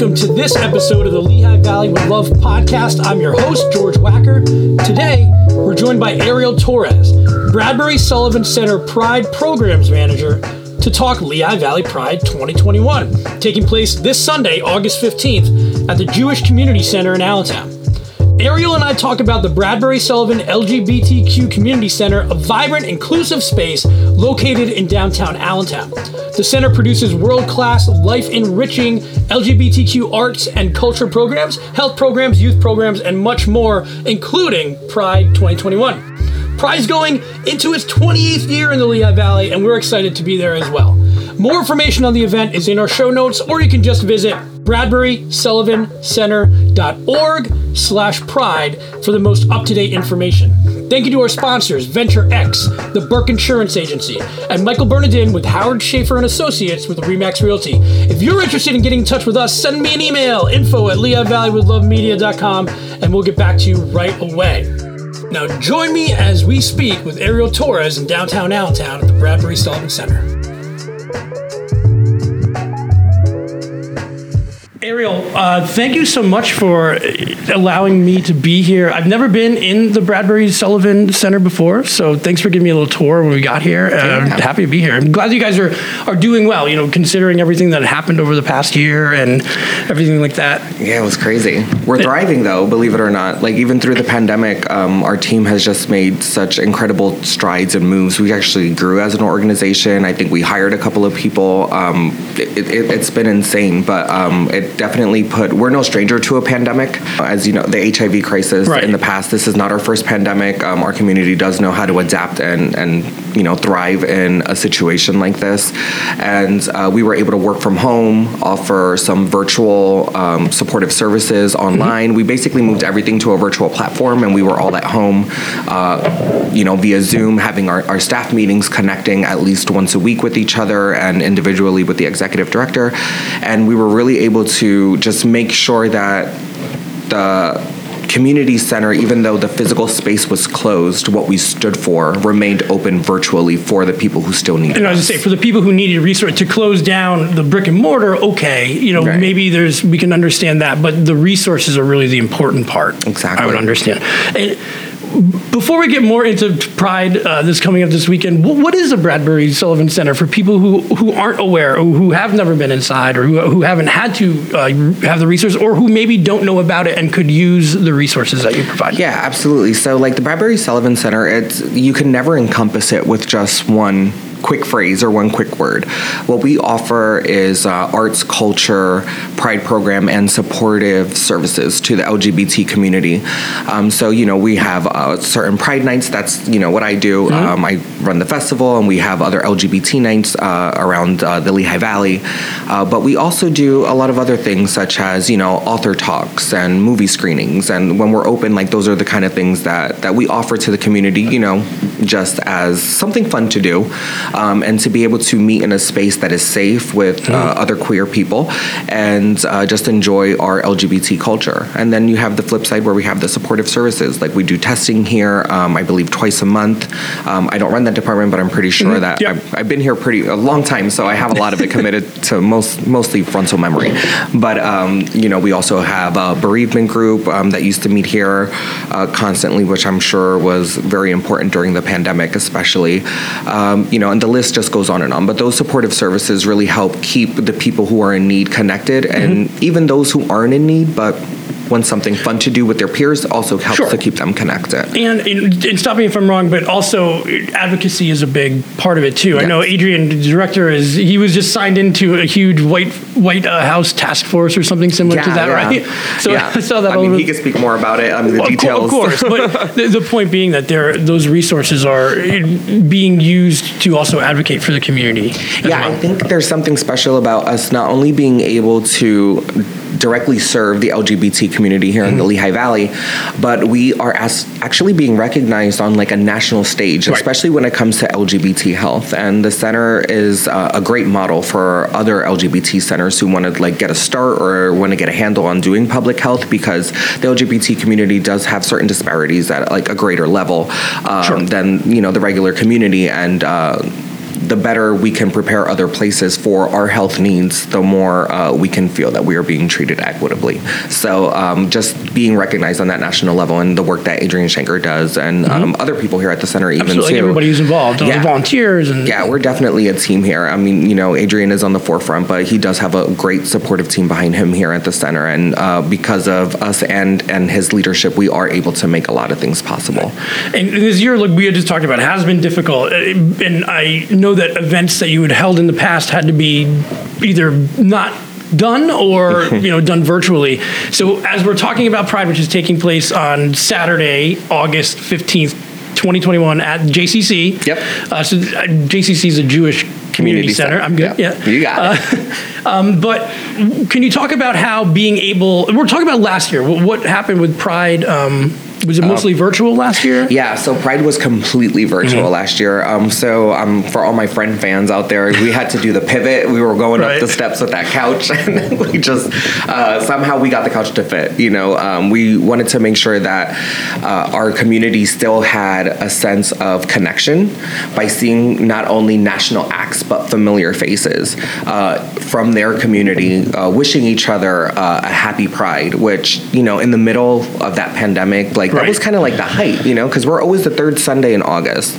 Welcome to this episode of the Lehigh Valley with Love podcast. I'm your host, George Wacker. Today, we're joined by Ariel Torres, Bradbury Sullivan Center Pride Programs Manager, to talk Lehigh Valley Pride 2021, taking place this Sunday, August 15th, at the Jewish Community Center in Allentown. Ariel and I talk about the Bradbury Sullivan LGBTQ Community Center, a vibrant, inclusive space located in downtown Allentown. The center produces world class, life enriching LGBTQ arts and culture programs, health programs, youth programs, and much more, including Pride 2021. Pride's going into its 28th year in the Lehigh Valley, and we're excited to be there as well. More information on the event is in our show notes, or you can just visit bradburysullivancenter.org slash pride for the most up-to-date information. Thank you to our sponsors, Venture X, the Burke Insurance Agency, and Michael Bernadin with Howard Schaefer and Associates with Remax Realty. If you're interested in getting in touch with us, send me an email, info at lehighvalleywithlovemedia.com, and we'll get back to you right away. Now join me as we speak with Ariel Torres in downtown Allentown at the Bradbury Sullivan Center. Ariel, uh, thank you so much for allowing me to be here. I've never been in the Bradbury Sullivan Center before, so thanks for giving me a little tour when we got here. Uh, yeah. Happy to be here. I'm glad you guys are, are doing well, you know, considering everything that happened over the past year and everything like that. Yeah, it was crazy. We're thriving, though, believe it or not. Like, even through the pandemic, um, our team has just made such incredible strides and moves. We actually grew as an organization. I think we hired a couple of people. Um, it, has it, been insane, but um, it definitely put, we're no stranger to a pandemic. As you know, the HIV crisis right. in the past, this is not our first pandemic. Um, our community does know how to adapt and, and, you know, thrive in a situation like this. And uh, we were able to work from home, offer some virtual um, supportive services online. Mm-hmm. We basically moved everything to a virtual platform and we were all at home, uh, you know, via Zoom, having our, our staff meetings, connecting at least once a week with each other and individually with the executive director. And we were really able to to just make sure that the community center, even though the physical space was closed, what we stood for remained open virtually for the people who still needed. And I was to say, for the people who needed resource to close down the brick and mortar, okay, you know, right. maybe there's we can understand that, but the resources are really the important part. Exactly, I would understand. And, before we get more into Pride uh, that's coming up this weekend, what is the Bradbury Sullivan Center for people who, who aren't aware, or who have never been inside, or who, who haven't had to uh, have the resource, or who maybe don't know about it and could use the resources that you provide? Yeah, absolutely. So, like the Bradbury Sullivan Center, it's you can never encompass it with just one quick phrase or one quick word. What we offer is uh, arts, culture, pride program, and supportive services to the LGBT community. Um, so, you know, we have uh, certain pride nights. That's, you know, what I do. Mm-hmm. Um, I run the festival, and we have other LGBT nights uh, around uh, the Lehigh Valley. Uh, but we also do a lot of other things, such as, you know, author talks and movie screenings. And when we're open, like, those are the kind of things that, that we offer to the community, you know, just as something fun to do um, and to be able to meet in a space that is safe with uh, mm. other queer people and uh, just enjoy our LGBT culture. And then you have the flip side where we have the supportive services. Like we do testing here, um, I believe twice a month. Um, I don't run that department, but I'm pretty sure mm-hmm. that yep. I've, I've, been here pretty a long time, so I have a lot of it committed to most mostly frontal memory. But um, you know, we also have a bereavement group um, that used to meet here uh, constantly, which I'm sure was very important during the pandemic, especially. Um, you know, and the list just goes on and on. But those supportive services really help keep the people who are in need connected, and mm-hmm. even those who aren't in need, but want something fun to do with their peers also helps sure. to keep them connected. And, and, stop me if I'm wrong, but also advocacy is a big part of it too. Yes. I know Adrian, the director, is he was just signed into a huge white White uh, House task force or something similar yeah, to that, yeah. right? So yeah. I saw that. I mean, he can speak more about it. I mean, the well, details, of course. but the, the, point being that there, those resources are being used to also advocate for the community. Yeah, well. I think there's something special about us not only being able to directly serve the LGBT community here mm-hmm. in the mm-hmm. Lehigh Valley, but we are as actually being recognized on like a national stage, right. especially when it comes to LGBT health. And the center is uh, a great model for other LGBT centers who want to like get a start or want to get a handle on doing public health because the LGBT community does have certain disparities at like a greater level um, sure. than you know the regular community and. Uh, the better we can prepare other places for our health needs, the more uh, we can feel that we are being treated equitably. So um, just being recognized on that national level and the work that Adrian Shanker does and um, other people here at the center even Absolutely, too. everybody who's involved, Yeah. volunteers, and Yeah, we're definitely a team here. I mean, you know, Adrian is on the forefront, but he does have a great supportive team behind him here at the center. And uh, because of us and and his leadership, we are able to make a lot of things possible. And this year, like we had just talked about, has been difficult. Uh, And I know that events that you had held in the past had to be either not done or you know done virtually. So as we're talking about Pride, which is taking place on Saturday, August fifteenth. 2021 at JCC. Yep. Uh, so uh, JCC is a Jewish community, Community center. center. I'm good. Yeah. Yeah. You got it. Um, but can you talk about how being able? We're talking about last year. What, what happened with Pride? Um, was it mostly virtual last year? Yeah, so Pride was completely virtual Mm-hmm. last year. Um, so um, for all my friend fans out there, we had to do the pivot. We were going Right. up the steps with that couch, and we just uh, somehow we got the couch to fit. You know, um, we wanted to make sure that uh, our community still had a sense of connection by seeing not only national acts but familiar faces uh, from their community, uh, wishing each other uh, a happy Pride. Which you know, in the middle of that pandemic, like that Right. was kind of like the height, you know, because we're always the third Sunday in August.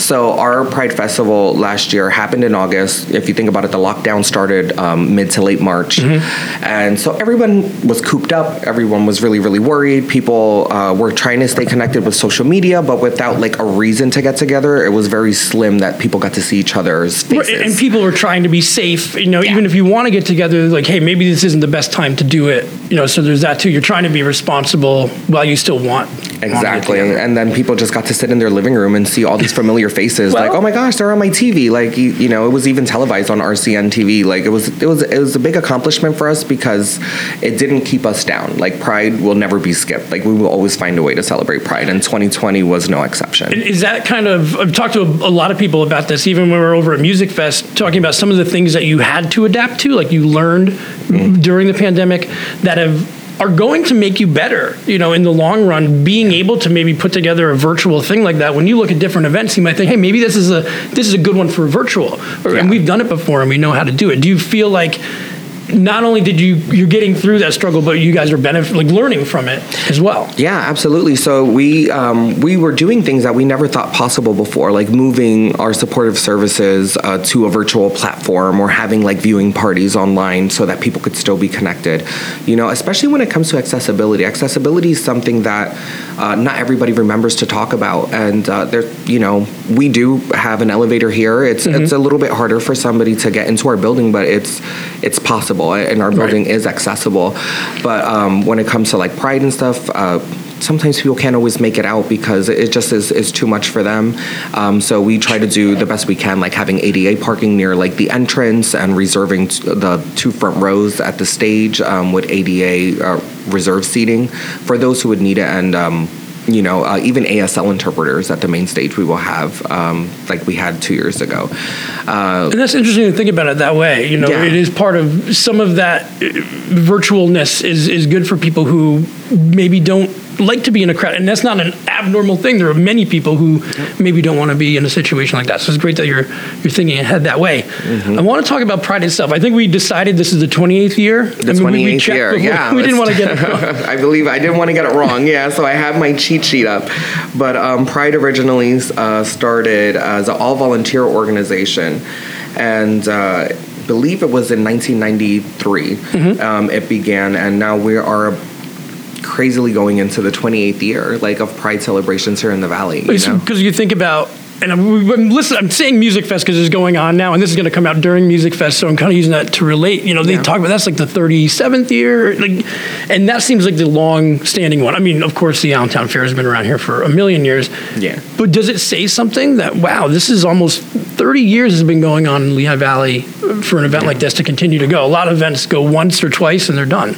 So our Pride Festival last year happened in August. If you think about it, the lockdown started um, mid to late March, and so everyone was cooped up. Everyone was really, really worried. People uh, were trying to stay connected with social media, but without like a reason to get together. It was very slim that people got to see each other's faces. And people were trying to be safe. You know, Yeah. even if you want to get together, like, hey, maybe this isn't the best time to do it. You know, so there's that too. You're trying to be responsible while you still want. Exactly, together. and then people just got to sit in their living room and see all these familiar faces. like, oh my gosh, they're on my TV. Like, you, you know, it was even televised on RCN TV. Like, it was, it was, it was a big accomplishment for us because it didn't keep us down. Like, Pride will never be skipped. Like, we will always find a way to celebrate Pride, and 2020 was no exception. Is that kind of, I've talked to a, a lot of people about this, even when we were over at Music Fest, talking about some of the things that you had to adapt to, like you learned Mm-hmm. during the pandemic that have, are going to make you better, you know, in the long run, being able to maybe put together a virtual thing like that. When you look at different events, you might think, hey, maybe this is a, this is a good one for virtual. Or, And we've done it before and we know how to do it. Do you feel like not only did you, you're getting through that struggle, but you guys are benefit, like learning from it as well? Yeah, absolutely. So we um, we were doing things that we never thought possible before, like moving our supportive services uh, to a virtual platform or having like viewing parties online so that people could still be connected. You know, especially when it comes to accessibility. Accessibility is something that uh, not everybody remembers to talk about, and uh, there, you know, we do have an elevator here. It's it's a little bit harder for somebody to get into our building, but it's it's possible, and our building is accessible. But um, when it comes to like pride and stuff, uh, sometimes people can't always make it out because it just is, is too much for them. Um, so we try to do the best we can, like having ADA parking near like the entrance and reserving t- the two front rows at the stage um, with ADA uh, reserve seating for those who would need it, and. Um, you know, uh, even ASL interpreters at the main stage we will have, um, like we had two years ago. Uh, And that's interesting to think about it that way. You know, Yeah. it is part of some of that virtualness is is good for people who maybe don't like to be in a crowd, and that's not an abnormal thing. There are many people who maybe don't want to be in a situation like that. So it's great that you're you're thinking ahead that way. Mm-hmm. I want to talk about Pride itself. I think we decided this is the 28th year. The 28th year, yeah. we didn't want to get it wrong. I believe I didn't want to get it wrong. Yeah, so I have my cheat sheet up. But um, Pride originally uh, started as an all volunteer organization, and uh, believe it was in 1993 Mm-hmm. um, it began, and now we are crazily going into the 28th year, like of Pride celebrations here in the Valley. You know? Because you think about, and I'm, I'm, listen, I'm saying Music Fest because it's going on now, and this is going to come out during Music Fest, so I'm kind of using that to relate. You know, they Yeah. talk about that's like the 37th year, like, and that seems like the long-standing one. I mean, of course, the Allentown Fair has been around here for a million years. Yeah. But does it say something that wow, this is almost 30 years has been going on in Lehigh Valley for an event like this to continue to go? A lot of events go once or twice and they're done.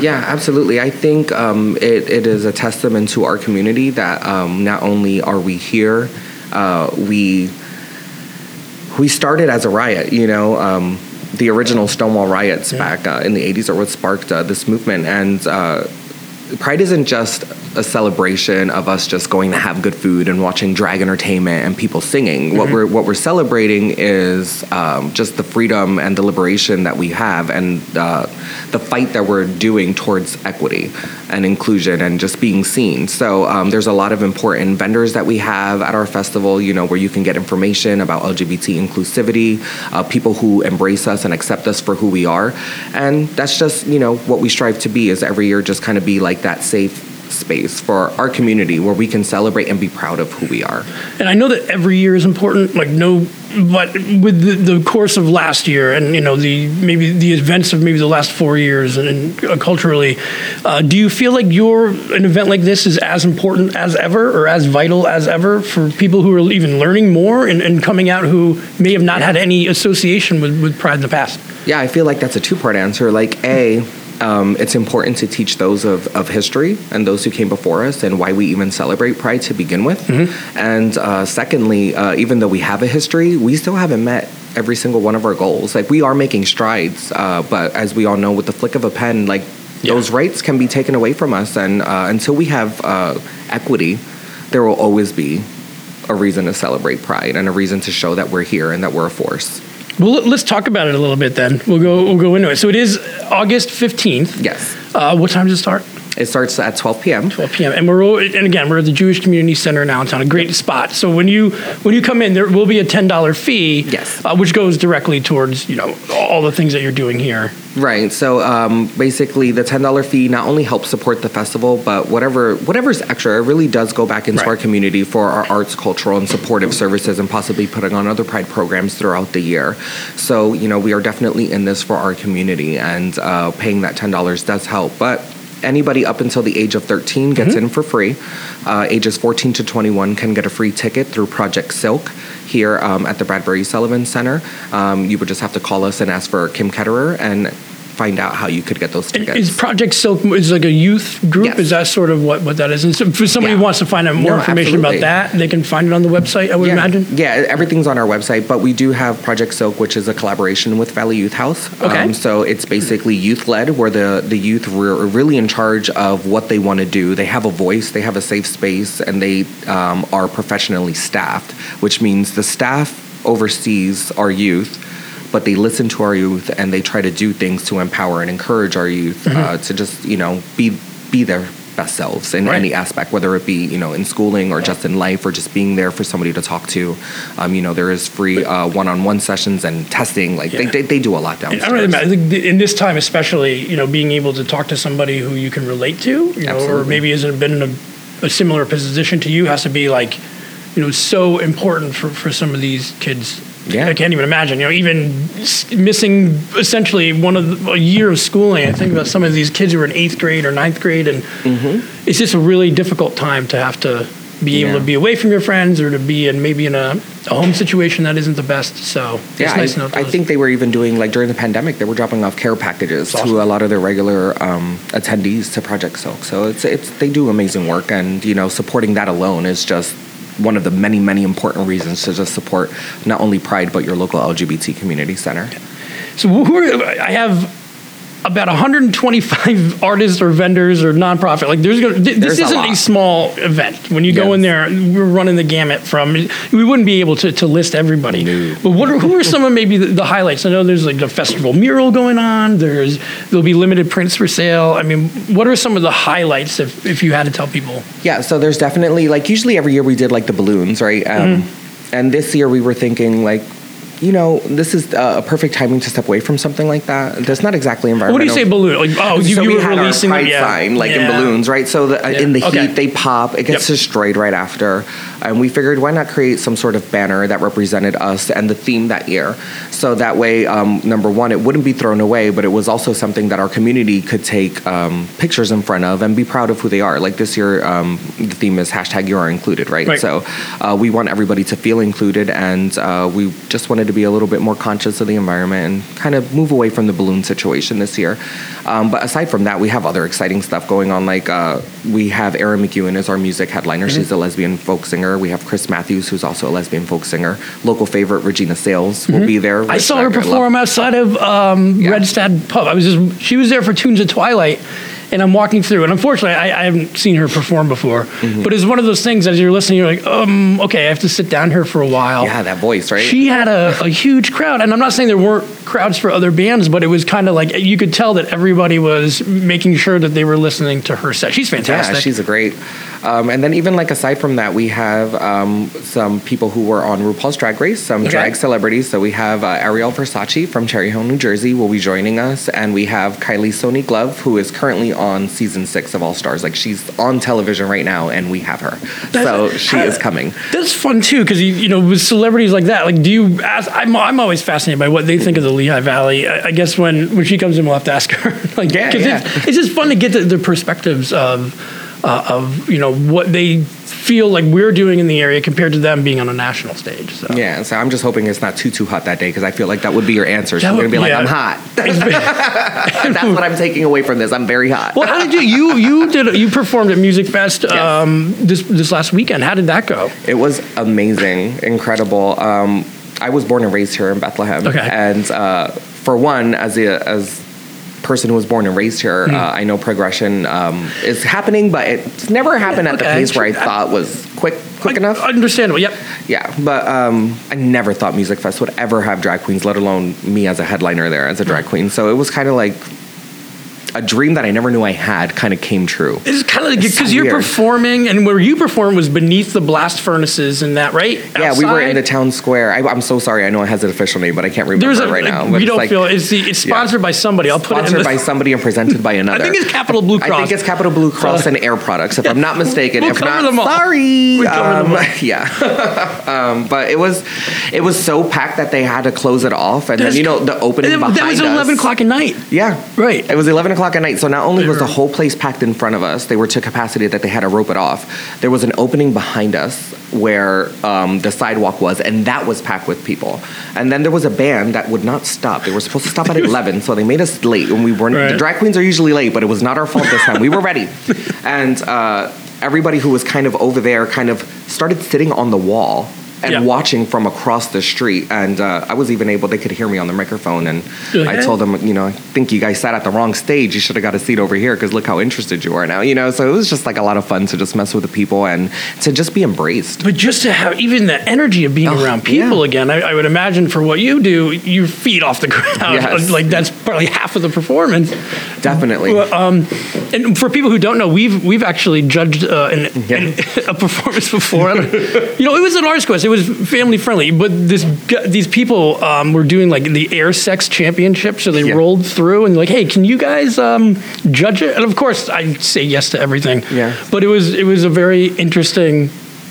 Yeah, absolutely. I think um, it, it is a testament to our community that um, not only are we here, uh, we we started as a riot. You know, um, the original Stonewall riots back uh, in the '80s are what sparked uh, this movement, and uh, Pride isn't just a celebration of us just going to have good food and watching drag entertainment and people singing. Mm-hmm. What we're what we're celebrating is um, just the freedom and the liberation that we have, and uh, the fight that we're doing towards equity and inclusion and just being seen. So um, there's a lot of important vendors that we have at our festival. You know, where you can get information about LGBT inclusivity, uh, people who embrace us and accept us for who we are, and that's just you know what we strive to be. Is every year just kind of be like that safe space for our community where we can celebrate and be proud of who we are. And I know that every year is important, like no, but with the, the course of last year and you know the maybe the events of maybe the last four years and, and uh, culturally, uh, do you feel like your an event like this is as important as ever or as vital as ever for people who are even learning more and, and coming out who may have not had any association with, with Pride in the past? Yeah, I feel like that's a two part answer. Like a um, it's important to teach those of, of history and those who came before us and why we even celebrate Pride to begin with. Mm-hmm. And uh, secondly, uh, even though we have a history, we still haven't met every single one of our goals. Like we are making strides, uh, but as we all know, with the flick of a pen, like yeah. those rights can be taken away from us. And uh, until we have uh, equity, there will always be a reason to celebrate Pride and a reason to show that we're here and that we're a force. Well, let's talk about it a little bit then. We'll go. We'll go into it. So it is August fifteenth. Yes. Uh, what time does it start? It starts at 12 p.m. 12 p.m. And we're and again we're at the Jewish Community Center now in town, a great spot. So when you when you come in, there will be a ten dollar fee, yes, uh, which goes directly towards you know all the things that you're doing here. Right. So um, basically, the ten dollar fee not only helps support the festival, but whatever whatever's extra, it really does go back into right. our community for our arts, cultural, and supportive services, and possibly putting on other Pride programs throughout the year. So you know we are definitely in this for our community, and uh, paying that ten dollars does help, but anybody up until the age of 13 gets mm-hmm. in for free. Uh, ages 14 to 21 can get a free ticket through Project Silk here um, at the Bradbury Sullivan Center. Um, you would just have to call us and ask for Kim Ketterer, and find out how you could get those tickets. Is Project Silk is like a youth group? Yes. Is that sort of what, what that is? And so for somebody yeah. who wants to find out more no, information absolutely. about that, they can find it on the website. I would yeah. imagine. Yeah, everything's on our website, but we do have Project Silk, which is a collaboration with Valley Youth House. Okay. Um, so it's basically youth led, where the the youth are really in charge of what they want to do. They have a voice, they have a safe space, and they um, are professionally staffed, which means the staff oversees our youth but they listen to our youth and they try to do things to empower and encourage our youth mm-hmm. uh, to just you know be be their best selves in right. any aspect, whether it be you know in schooling or just in life or just being there for somebody to talk to. Um, you know, there is free uh, one-on-one sessions and testing. Like yeah. they, they, they, do a lot downstairs. I, really, in this time, especially, you know, being able to talk to somebody who you can relate to, you know, Absolutely. or maybe hasn't been in a, a similar position to you, has to be like, you know, so important for for some of these kids yeah. I can't even imagine. You know, even missing essentially one of the, a year of schooling. I think about some of these kids who are in eighth grade or ninth grade, and mm-hmm. it's just a really difficult time to have to be able to be away from your friends or to be in maybe in a, a home situation that isn't the best. So yeah, nice I, I, think they were even doing like during the pandemic, they were dropping off care packages awesome. to a lot of their regular um, attendees to Project Silk. So it's it's they do amazing work, and you know supporting that alone is just one of the many, many important reasons to just support not only Pride but your local LGBT community center. So who are, I have about 125 artists or vendors or nonprofit. Like there's gonna, this there's isn't a, a, small event. When you yes. go in there, we're running the gamut from. We wouldn't be able to, to list everybody. No. But what are, who are some of maybe the, the, highlights? I know there's like a festival mural going on. There's there'll be limited prints for sale. I mean, what are some of the highlights if if you had to tell people? Yeah, so there's definitely like usually every year we did like the balloons, right? Um, mm-hmm. And this year we were thinking like you know, this is uh, a perfect timing to step away from something like that. That's not exactly environmental. What do you say, balloon? Like, oh, you, so you we were had releasing our pride yeah. sign, like yeah. in balloons, right? So the, uh, yeah. in the okay. heat, they pop. It gets yep. destroyed right after. And we figured, why not create some sort of banner that represented us and the theme that year? So that way, um, number one, it wouldn't be thrown away, but it was also something that our community could take um, pictures in front of and be proud of who they are. Like this year, um, the theme is hashtag you are included, right? right. So uh, we want everybody to feel included, and uh, we just wanted to be a little bit more conscious of the environment and kind of move away from the balloon situation this year. Um, but aside from that, we have other exciting stuff going on. Like uh, we have Erin McKeown as our music headliner. Mm-hmm. She's a lesbian folk singer. We have Chris Matthews, who's also a lesbian folk singer. Local favorite Regina Sayles will mm-hmm. be there. I saw her perform outside of um, yeah. Redstad Pub. I was just she was there for Tunes of Twilight and I'm walking through, and unfortunately, I, I haven't seen her perform before. Mm-hmm. But it's one of those things as you're listening, you're like, um, okay, I have to sit down here for a while. Yeah, that voice, right? She had a, a huge crowd, and I'm not saying there weren't crowds for other bands, but it was kind of like you could tell that everybody was making sure that they were listening to her set. She's fantastic. Yeah, she's a great. Um, and then even like aside from that, we have um, some people who were on RuPaul's Drag Race, some Okay. drag celebrities. So we have uh, Ariel Versace from Cherry Hill, New Jersey, will be joining us, and we have Kylie Sonique Love, who is currently on season six of All Stars. Like she's on television right now, and we have her. so she is coming. That's fun too, because you, you know with celebrities like that, like do you ask? I'm, I'm always fascinated by what they think of the Lehigh Valley. I, I guess when when she comes in, we'll have to ask her. like, Yeah, yeah. It's, it's just fun to get the, the perspectives of uh, of you know what they feel like we're doing in the area compared to them being on a national stage. So. Yeah, so I'm just hoping it's not too too hot that day because I feel like that would be your answer. She's That gonna would- be like, yeah. "I'm hot." That's what I'm taking away from this. I'm very hot. Well, how did you you you did you performed at Music Fest um, this this last weekend? How did that go? It was amazing, incredible. Um, I was born and raised here in Bethlehem, Okay. and uh, for one, as a as person who was born and raised here, Hmm. uh, I know progression um, is happening, but it's never happened at the okay, pace where I thought was quick quick enough. Understandable. Yep. Yeah, but um, I never thought Music Fest would ever have drag queens, let alone me as a headliner there as a drag queen. So it was kind of like a dream that I never knew I had kind of came true. It's kind of like It's so because you're weird. performing, and where you performed was beneath the blast furnaces and that, right? Yeah, we were in the town square. I, I'm so sorry. I know it has an official name, but I can't remember There's it right now. like, we don't like- feel it's the, it's Yeah. sponsored by somebody. I'll put sponsored by somebody and presented by another. I think it's Capital Blue Cross. I think it's Capital Blue Cross and Air Products, if I'm not mistaken. We'll if cover not, them all. sorry. We'll Um, yeah, um, but it was it was so packed that they had to close it off, and then you know the opening that, was us. 11 o'clock at night. Yeah. Right. It was 11 o'clock at night. So not only was the whole place packed in front of us, they were to capacity that they had to rope it off. There was an opening behind us where um, the sidewalk was, and that was packed with people. And then there was a band that would not stop. They were supposed to stop at 11, so they made us late. And we weren't, Right. the drag queens are usually late, but it was not our fault this time. We were ready. And uh, everybody who was kind of over there kind of started sitting on the wall. And Yeah. watching from across the street, and uh, I was even able. They could hear me on the microphone, and You're I told them, you know, I think you guys sat at the wrong stage. You should have got a seat over here because look how interested you are now. You know, so it was just like a lot of fun to just mess with the people and to just be embraced. But just to have even the energy of being Oh, around people yeah. again, I, I would imagine for what you do, your feet off the ground. Yes. Like that's probably half of the performance. Definitely. Um, and for people who don't know, we've we've actually judged uh, an, Yeah. an, a performance before. You know, it was an ArtsQuest. It was family friendly, but this these people um, were doing like the air sex championship, so they Yeah. rolled through and like, hey, can you guys um, judge it? And of course, I say yes to everything. Yeah. But it was it was a very interesting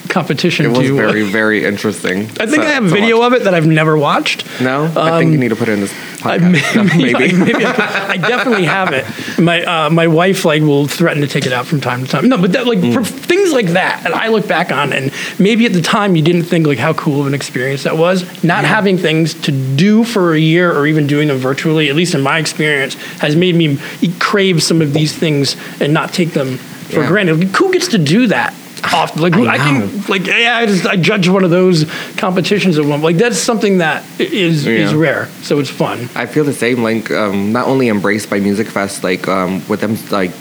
competition. it was to, uh, very, very interesting. I think I have a video of it that I've never watched. No, I think you need to put it in this I podcast. No, maybe, maybe. I, I definitely have it. My uh, my wife like will threaten to take it out from time to time. No, but that, like Mm. for things like that, and I look back on, and maybe at the time you didn't think like how cool of an experience that was. Not having things to do for a year, or even doing them virtually, at least in my experience, has made me crave some of these things and not take them for Yeah. granted. Like, who gets to do that? Often, like I I, think, like yeah, I just I judge one of those competitions at one. Like that's something that is is rare, so it's fun. I feel the same. Like, um, not only embraced by Music Fest, like um, with them, like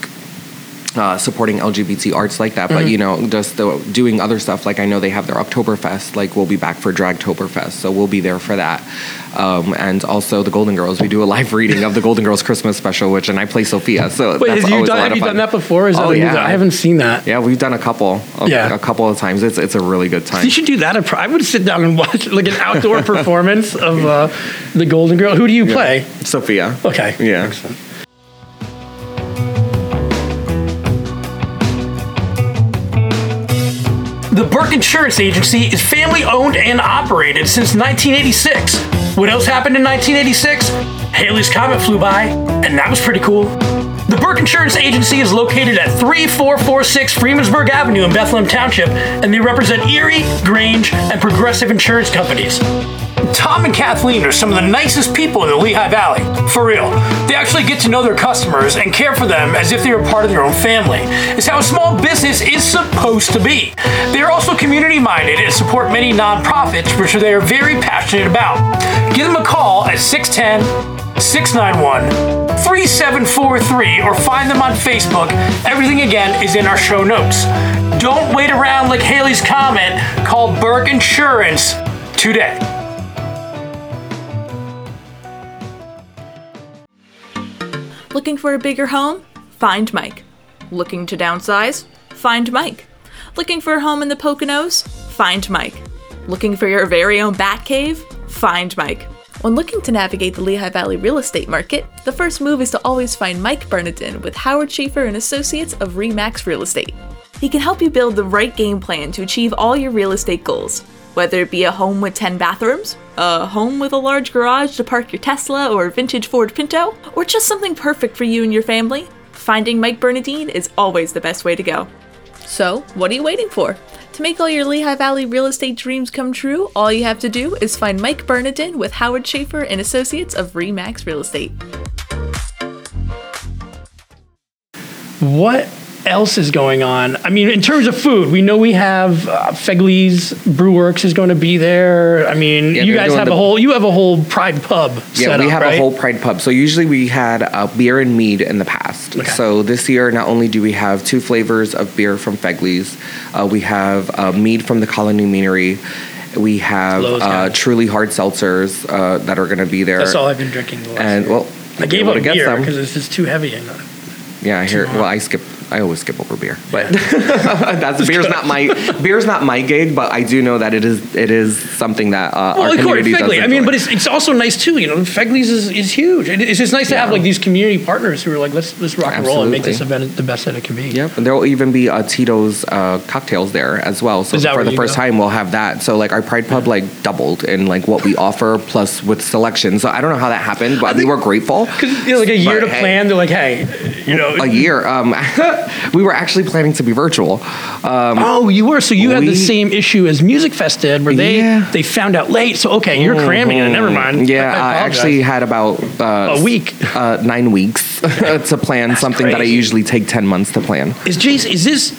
uh, supporting LGBT arts like that, but you know, just the, doing other stuff. Like, I know they have their Oktoberfest. Like, we'll be back for Dragtoberfest, so we'll be there for that. Um, and also the Golden Girls. We do a live reading of the Golden Girls Christmas special, which and I play Sophia. So Wait, that's always done, a lot have of you fun. done that before? Is Oh, yeah. I haven't seen that. Yeah, we've done a couple, a, Yeah. a couple of times. It's it's a really good time. You should do that. I would sit down and watch like an outdoor performance of uh, the Golden Girl. Who do you play? Sophia. Okay. Yeah. Excellent. Burke Insurance Agency is family owned and operated since 1986. What else happened in 1986? Halley's Comet flew by, and that was pretty cool. The Burke Insurance Agency is located at 3446 Freemansburg Avenue in Bethlehem Township, and they represent Erie, Grange, and Progressive Insurance Companies. Tom and Kathleen are some of the nicest people in the Lehigh Valley. For real. They actually get to know their customers and care for them as if they were part of their own family. It's how a small business is supposed to be. They are also community minded and support many nonprofits, which they are very passionate about. Give them a call at 610 691 3743 or find them on Facebook. Everything again is in our show notes. Don't wait around like Haley's comment. Call Burke Insurance today. Looking for a bigger home? Find Mike. Looking to downsize? Find Mike. Looking for a home in the Poconos? Find Mike. Looking for your very own bat cave? Find Mike. When looking to navigate the Lehigh Valley real estate market, the first move is to always find Mike Bernardin with Howard Schaefer and Associates of Remax Real Estate. He can help you build the right game plan to achieve all your real estate goals, whether it be a home with 10 bathrooms, a home with a large garage to park your Tesla or vintage Ford Pinto, or just something perfect for you and your family. Finding Mike Bernadine is always the best way to go. So, what are you waiting for? To make all your Lehigh Valley real estate dreams come true, all you have to do is find Mike Bernadine with Howard Schaefer and Associates of Remax Real Estate. What else is going on? I mean, in terms of food, we know we have uh, Fegley's Brewworks is going to be there. I mean, Yeah, you guys have the- a whole you have a whole Pride pub. Yeah, we up, have right? a whole Pride pub. So usually we had uh, beer and mead in the past. Okay. So this year, not only do we have two flavors of beer from Fegley's, uh, we have uh, mead from the Colony Meadery. We have uh, truly hard seltzers uh, that are going to be there. That's all I've been drinking the last And year. well, I gave up beer because it's just too heavy. And, uh, Yeah, I hear. Well. I skip. I always skip over beer, but that's beer's not my beer's not my gig. But I do know that it is it is something that uh, well, our of course, community does. Fegley. I mean, but it's, it's also nice too. You know, Fegley's is, is huge. It- it's just nice to have like these community partners who are like, let's let's rock and roll and make this event the best that it can be. Yep, and there will even be uh, Tito's uh, cocktails there as well. So for the first go? time, we'll have that. So like our Pride Pub like doubled in like what we offer plus with selection. So I don't know how that happened, but we were grateful. Because you know, like a year But, to hey, plan, they're like, hey, you know, A year. Um, we were actually planning to be virtual. Oh, you were. So you had the same issue as Music Fest did, where they Yeah. they found out late. So okay, you're cramming it. Never mind. Yeah, I I, actually had about uh, A week. uh, nine weeks to plan something that I usually take ten months to plan. is Jace. Is this?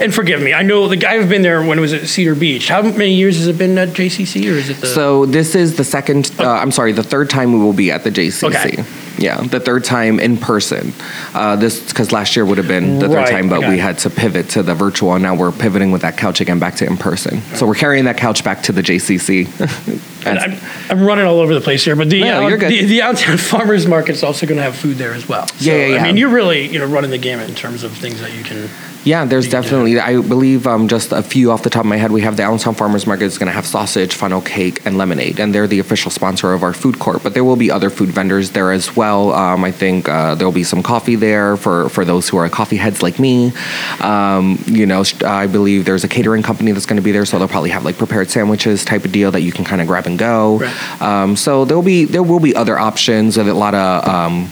And forgive me. I know the guy I've been there when it was at Cedar Beach. How many years has it been at JCC, or is it the? So this is the second. Uh, I'm sorry, the third time we will be at the JCC. Okay. Yeah, the third time in person. Uh, this because last year would have been the third Right, time, but okay. we had to pivot to the virtual, and now we're pivoting with that couch again back to in person. So we're carrying that couch back to the JCC. I'm, I'm running all over the place here, but the No, uh, you're good. the, the Downtown Farmers Market's also going to have food there as well. So, Yeah, yeah, I mean, you're really you know running the gamut in terms of things that you can. Yeah, there's do definitely. I believe um, just a few off the top of my head. We have the Allentown Farmers Market is going to have sausage, funnel cake, and lemonade, and they're the official sponsor of our food court. But there will be other food vendors there as well. Um, I think uh, there will be some coffee there for for those who are coffee heads like me. Um, you know, I believe there's a catering company that's going to be there, so they'll probably have like prepared sandwiches type of deal that you can kind of grab and go. Right. Um, so there'll be there will be other options and a lot of. Um,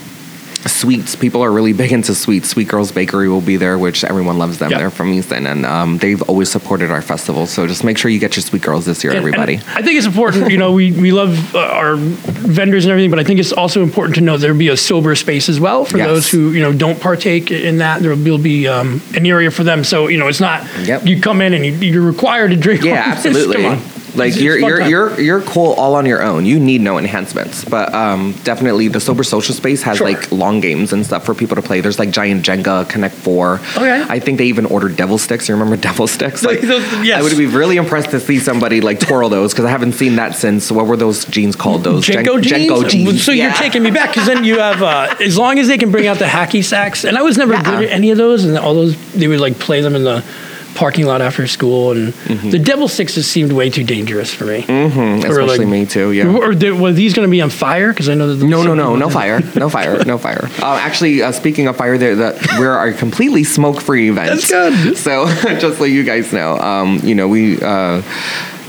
Sweets. People are really big into sweets. Sweet Girls Bakery will be there, which everyone loves them. Yep. They're from Easton, and um, they've always supported our festival. So just make sure you get your Sweet Girls this year, And- everybody. and I think it's important. You know, we we love uh, our vendors and everything, but I think it's also important to know there'll be a sober space as well for Yes. those who you know don't partake in that. There will be um, an area for them. So you know, it's not Yep. you come in and you, you're required to drink. Yeah, absolutely. Like you're you're you're you're cool all on your own. You need no enhancements, but um, definitely the sober social space has Sure. like long games and stuff for people to play. There's like giant Jenga, Connect Four. Okay. I think they even ordered devil sticks. You remember devil sticks? Like, Those- yes. I would be really impressed to see somebody like twirl those because I haven't seen that since what were those jeans called? Those JNCO Jen- jeans? JNCO jeans. So you're taking me back because then you have, uh, as long as they can bring out the hacky sacks, and I was never good at any of those, and all those they would like play them in the parking lot after school, and Mm-hmm. the devil sticks seemed way too dangerous for me. Mm, Or, like- especially me too. Yeah. Or did, were these going to be on fire? Because I know that the No, no, no, no fire, no fire, no fire. Uh, actually, uh, speaking of fire, there, that we're a completely smoke-free event. That's good. So, just so you guys know, um, you know, we uh,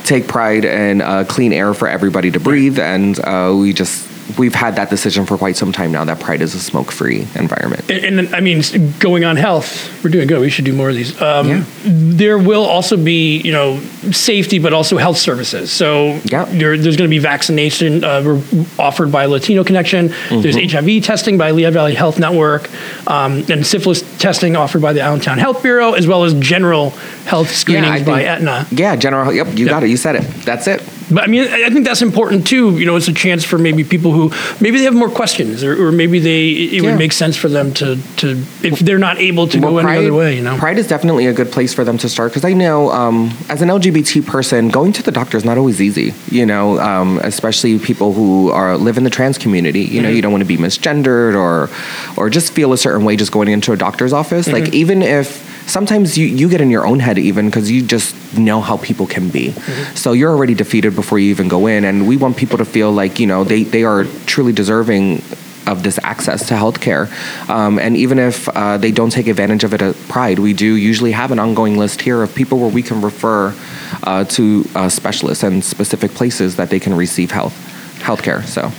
take pride in uh, clean air for everybody to breathe, and uh, we just we've had that decision for quite some time now that Pride is a smoke-free environment. And, and I mean, going on health, we're doing good. We should do more of these. Um, Yeah. There will also be, you know, safety, but also health services. So Yeah. there- there's going to be vaccination uh, offered by Latino Connection. There's Mm-hmm. HIV testing by Lehigh Valley Health Network, um, and syphilis testing offered by the Allentown Health Bureau, as well as general health screenings I by Aetna. Yeah, general. Yep, you Yep. got it. You said it. That's it. But I mean, I think that's important too. You know, it's a chance for maybe people who maybe they have more questions, or, or maybe they it Yeah. would make sense for them to to if they're not able to go any other way. You know, Pride is definitely a good place for them to start because I know um, as an LGBT person, going to the doctor is not always easy. You know, um, especially people who are live in the trans community. You know, Mm-hmm. you don't want to be misgendered or or just feel a certain way just going into a doctor's office. Like Mm-hmm. even if sometimes you, you get in your own head even because you just know how people can be. Mm-hmm. so you're already defeated before you even go in and we want people to feel like you know they, they are truly deserving of this access to healthcare. Um, and even if uh, they don't take advantage of it at pride we do usually have an ongoing list here of people where we can refer uh, to uh, specialists and specific places that they can receive health healthcare so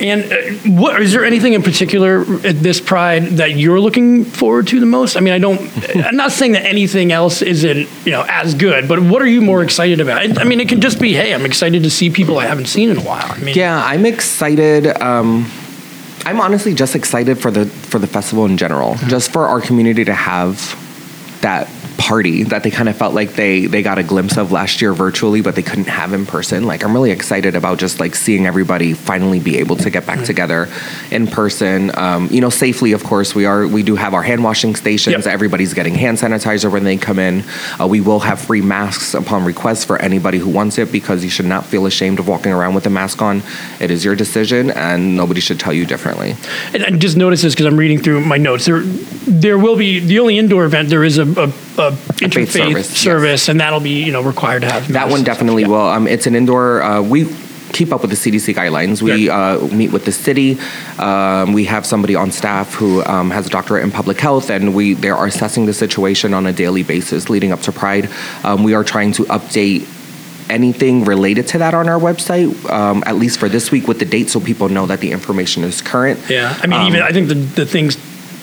and uh, what is there anything in particular at this Pride that you're looking forward to the most? I mean, I don't. I'm not saying that anything else isn't you know as good, but what are you more excited about? I I mean, it can just be, hey, I'm excited to see people I haven't seen in a while. I mean, Yeah, I'm excited. Um, I'm honestly just excited for the for the festival in general, just for our community to have that party that they kind of felt like they they got a glimpse of last year virtually, but they couldn't have in person. Like I'm really excited about just like seeing everybody finally be able to get back together in person. Um, you know, safely, of course. We are we do have our hand washing stations. Yep. Everybody's getting hand sanitizer when they come in. Uh, we will have free masks upon request for anybody who wants it because you should not feel ashamed of walking around with a mask on. It is your decision, and nobody should tell you differently. And I just noticed this because I'm reading through my notes. There, there will be the only indoor event. There is a, a, a interfaith service, service, yes. and that'll be you know required to have That one stuff. definitely Yeah. will. Um, it's an indoor. Uh, we keep up with the CDC guidelines. We uh, meet with the city. Um, we have somebody on staff who um, has a doctorate in public health, and we they are assessing the situation on a daily basis leading up to Pride. Um, we are trying to update. Anything related to that on our website, um, at least for this week, with the date, so people know that the information is current. Yeah, I mean, Um, even I think the the things.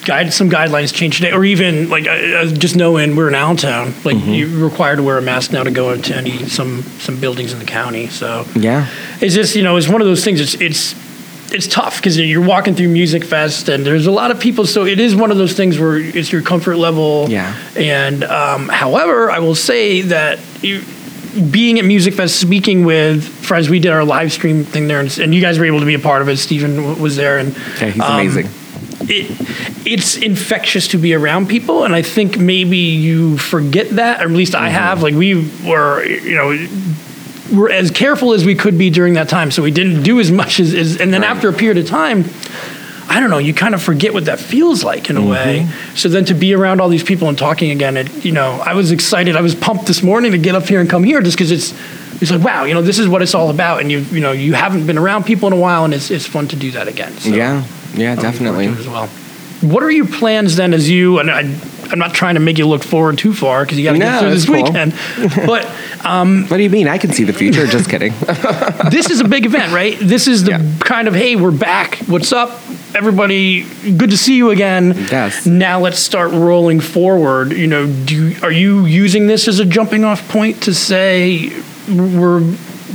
Guide, some guidelines change today, or even like uh, uh, just knowing we're in Allentown, like Mm-hmm. you're required to wear a mask now to go into any some some buildings in the county. So Yeah. it's just you know it's one of those things. It's it's it's tough because you're walking through Music Fest and there's a lot of people. So it is one of those things where it's your comfort level. Yeah. And um, however, I will say that you, being at Music Fest, speaking with friends, we did our live stream thing there, and, and you guys were able to be a part of it. Stephen w- was there, and Yeah, he's um, amazing. It it's infectious to be around people and i think maybe you forget that or at least Mm-hmm. i have like we were you know we're as careful as we could be during that time so we didn't do as much as, as and then Right. after a period of time I don't know. You kind of forget what that feels like in a way. Mm-hmm. So then to be around all these people and talking again, it you know, I was excited. I was pumped this morning to get up here and come here just because it's it's like wow, you know, this is what it's all about, and you you know, you haven't been around people in a while, and it's it's fun to do that again. So. yeah. Yeah. I'm looking forward Definitely. as well. What are your plans then as you, and I, I'm not trying to make you look forward too far because you got to No, get through this cool. weekend, but um, What do you mean? I can see the future. Just kidding. this is a big event, right? This is the Yeah. kind of, hey, we're back. What's up? Everybody, good to see you again. Yes. Now let's start rolling forward. You know, do you, are you using this as a jumping off point to say we're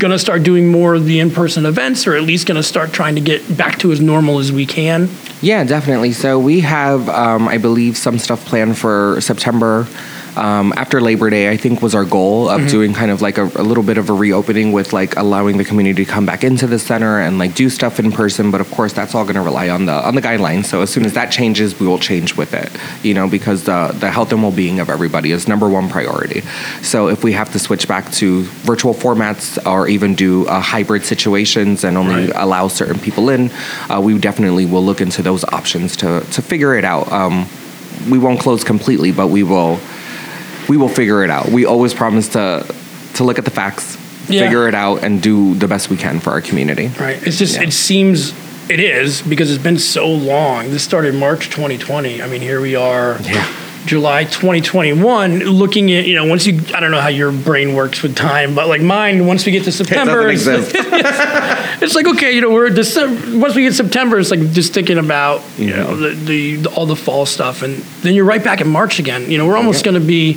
going to start doing more of the in-person events or at least going to start trying to get back to as normal as we can? Yeah, definitely. So we have, um, I believe, some stuff planned for September. Um, after Labor Day, I think was our goal of doing kind of like a, a little bit of a reopening with like allowing the community to come back into the center and like do stuff in person. But of course, that's all going to rely on the on the guidelines. So as soon as that changes, we will change with it. You know, because the the health and well being of everybody is number one priority. So if we have to switch back to virtual formats or even do uh, hybrid situations and only Right. allow certain people in, uh, we definitely will look into those options to to figure it out. Um, we won't close completely, but we will we will figure it out. We always promise to to look at the facts, Yeah. figure it out, and do the best we can for our community. Right. It's just Yeah. it seems it is because it's been so long. This started March 2020. I mean, here we are. Yeah. July 2021, looking at, you know, once you, I don't know how your brain works with time, but like mine, once we get to September, it's- like okay, you know, we're December, once we get September, it's like just thinking about you know the, the, the all the fall stuff, and then you're right back in March again. You know, we're almost Yeah. going to be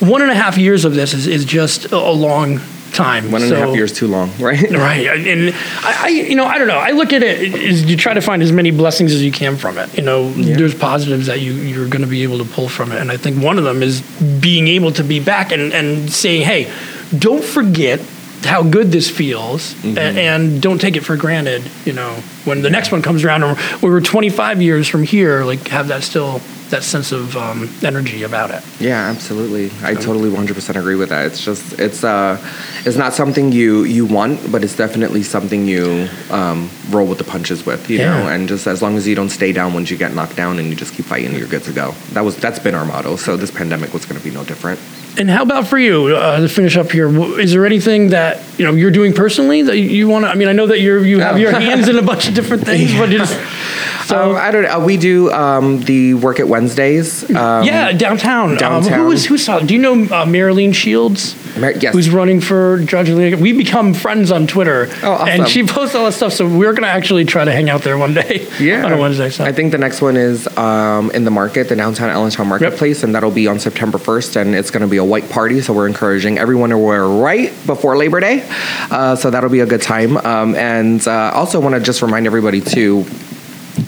one and a half years of this is, is just a, long time. One and a half So- years too long, right? Right, and I, I, you know, I don't know. I look at it is you try to find as many blessings as you can from it. You know, there's positives that you you're going to be able to pull from it, and I think one of them is being able to be back and and saying, hey, don't forget how good this feels, Mm-hmm. a- and, don't take it for granted. You know, when the next one comes around, or we were 25 years from here, like have that still that sense of um, energy about it. Yeah, absolutely. I totally 100% agree with that. It's just it's uh it's not something you you want, but it's definitely something you um, roll with the punches with, you Yeah. know. And just as long as you don't stay down once you get knocked down and you just keep fighting, you're good to go. That was that's been our motto. So this pandemic was going to be no different. And how about for you uh, to finish up here? Is there anything that you know you're doing personally that you want to? I mean, I know that you're you have Oh. your hands in a bunch of different things, but just So I don't know. We do um, the work at Wednesdays. Um, yeah, downtown. Um, downtown. who is who saw? Do you know uh, Marilyn Shields? Mar- yes. Who's running for judge? of the- We become friends on Twitter, Oh, awesome. and she posts all this stuff. So we're gonna actually try to hang out there one day. Yeah. on a Wednesday. So I think the next one is um, in the market, the downtown Allentown Marketplace, and that'll be on September 1st, and it's going to be a white party. So we're encouraging everyone to wear white before Labor Day. Uh, so that'll be a good time. Um, and uh, also want to just remind everybody too.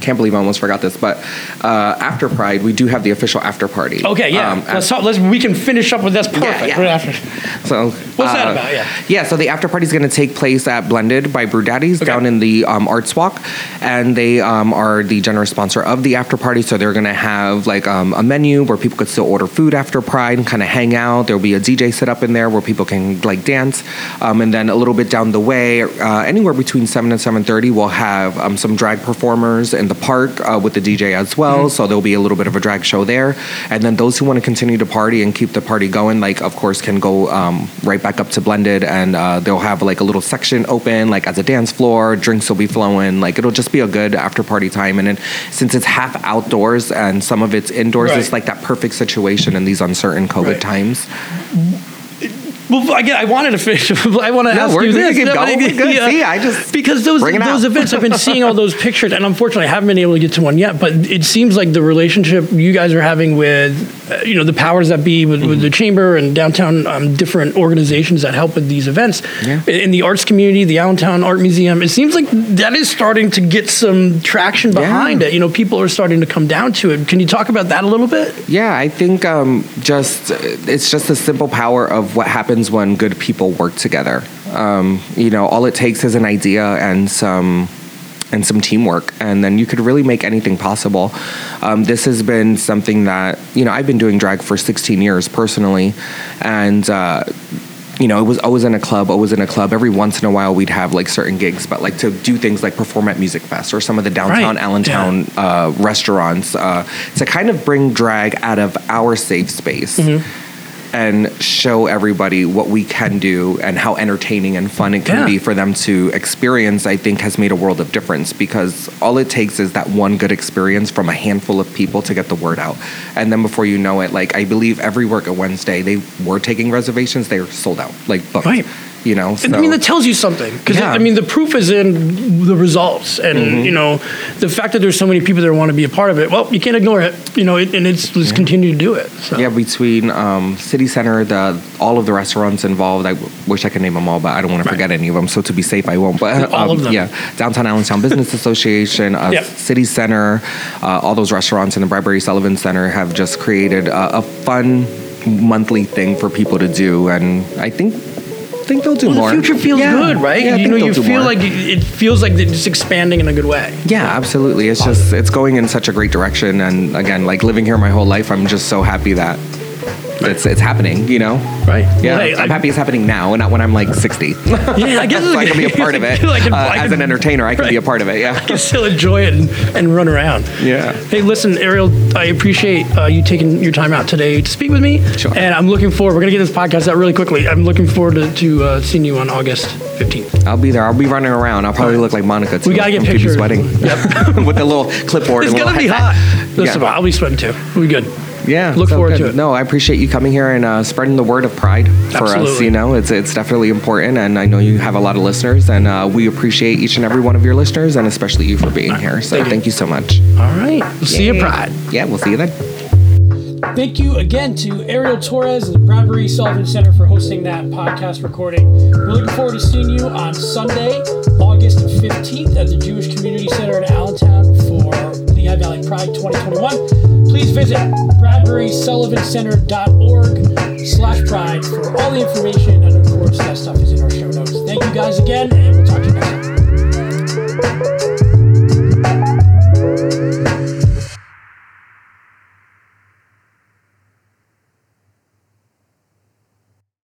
Can't believe I almost forgot this, but uh, after Pride, we do have the official after party. okay, yeah. Um, let's talk. Let's we can finish up with this. Perfect. yeah. Right after. So What's that about? Yeah. Yeah, so the after party is going to take place at Blended by Brew Daddies Okay. down in the um, Arts Walk, and they um, are the generous sponsor of the after party. So they're going to have like um, a menu where people could still order food after Pride and kind of hang out. There'll be a DJ set up in there where people can like dance, um, and then a little bit down the way, uh, anywhere between seven and seven thirty, we'll have um, some drag performers in the park uh, with the DJ as well. So there'll be a little bit of a drag show there, and then those who want to continue to party and keep the party going, like of course, can go um, right back up to Blended, and uh, they'll have like a little section open, like as a dance floor. Drinks will be flowing. Like it'll just be a good after party time. And then since it's half outdoors and some of it's indoors, Right. it's like that perfect situation in these uncertain COVID Right. times. Well, I, I wanted to finish. I want to No, ask you this. No, good. See, I just because those those events, I've been seeing all those pictures, and unfortunately, I haven't been able to get to one yet. But it seems like the relationship you guys are having with, uh, you know, the powers that be, with, with the Mm-hmm. chamber and downtown um, different organizations that help with these events Yeah. in, in the arts community, the Allentown Art Museum. It seems like that is starting to get some traction behind Yeah. it. You know, people are starting to come down to it. Can you talk about that a little bit? Yeah, I think um, just it's just the simple power of what happens when good people work together. Um, you know, all it takes is an idea and some and some teamwork, and then you could really make anything possible. Um, this has been something that you know I've been doing drag for 16 years personally, and. Uh, you know, it was always in a club, always in a club. Every once in a while, we'd have like certain gigs, but like to do things like perform at Musikfest or some of the downtown Right, Allentown uh, restaurants uh, to kind of bring drag out of our safe space and show everybody what we can do and how entertaining and fun it can Yeah. be for them to experience, I think has made a world of difference because all it takes is that one good experience from a handful of people to get the word out. And then before you know it, like I believe every work at Wednesday, they were taking reservations, they were sold out, like booked. Right. You know, And I mean, that tells you something because Yeah. I mean, the proof is in the results, and Mm-hmm. you know, the fact that there's so many people that want to be a part of it. Well, you can't ignore it, you know, it, and it's let's continue to do it. So. Yeah, between um, City Center, the all of the restaurants involved. I w- wish I could name them all, but I don't want to forget any of them. So to be safe, I won't. But um, of them. Yeah, Downtown Allentown Business Association, uh, Yep. City Center, uh, all those restaurants in the Bradbury Sullivan Center have just created a, a fun monthly thing for people to do, and I think think they'll do Well, more. the future feels Yeah. good, right? Yeah, you know, you feel more. like it it feels like it's expanding in a good way. Yeah, absolutely. It's just it's going in such a great direction, and again, like living here my whole life, I'm just so happy that it's it's happening. You know. Right. Yeah, Well, hey, I'm I- happy it's happening now and not when I'm like 60. Yeah, I guess so I can be a part of it. Can- Uh, as an entertainer, I can be a part of it. Yeah. I can still enjoy it and, and run around. Yeah. Hey, listen, Ariel, I appreciate uh, you taking your time out today to speak with me. Sure. And I'm looking forward. We're gonna get this podcast out really quickly. I'm looking forward to, to uh, seeing you on August 15th. I'll be there. I'll be running around. I'll probably look like Monica too. We gotta get pictures. Wedding. Yep. with the little clipboard. It's and gonna be hot. Listen, Yeah. I'll be sweating too. We'll be good. Yeah, Look forward good. to it. No, I appreciate you coming here and uh, spreading the word of pride for us. You know, it's it's definitely important, and I know you have a lot of listeners, and uh, we appreciate each and every one of your listeners, and especially you for being here. So Thank you. thank you so much. All right. We'll see you, Pride. Yeah, we'll see you then. Thank you again to Ariel Torres and the Bradbury Sullivan Center for hosting that podcast recording. We're looking forward to seeing you on Sunday, August 15th at the Jewish Community Center in Allentown for Lehigh Valley Pride 2021, please visit bradburysullivancenter.org slash pride for all the information. And of course, that stuff is in our show notes. Thank you guys again, and we'll talk to you next time.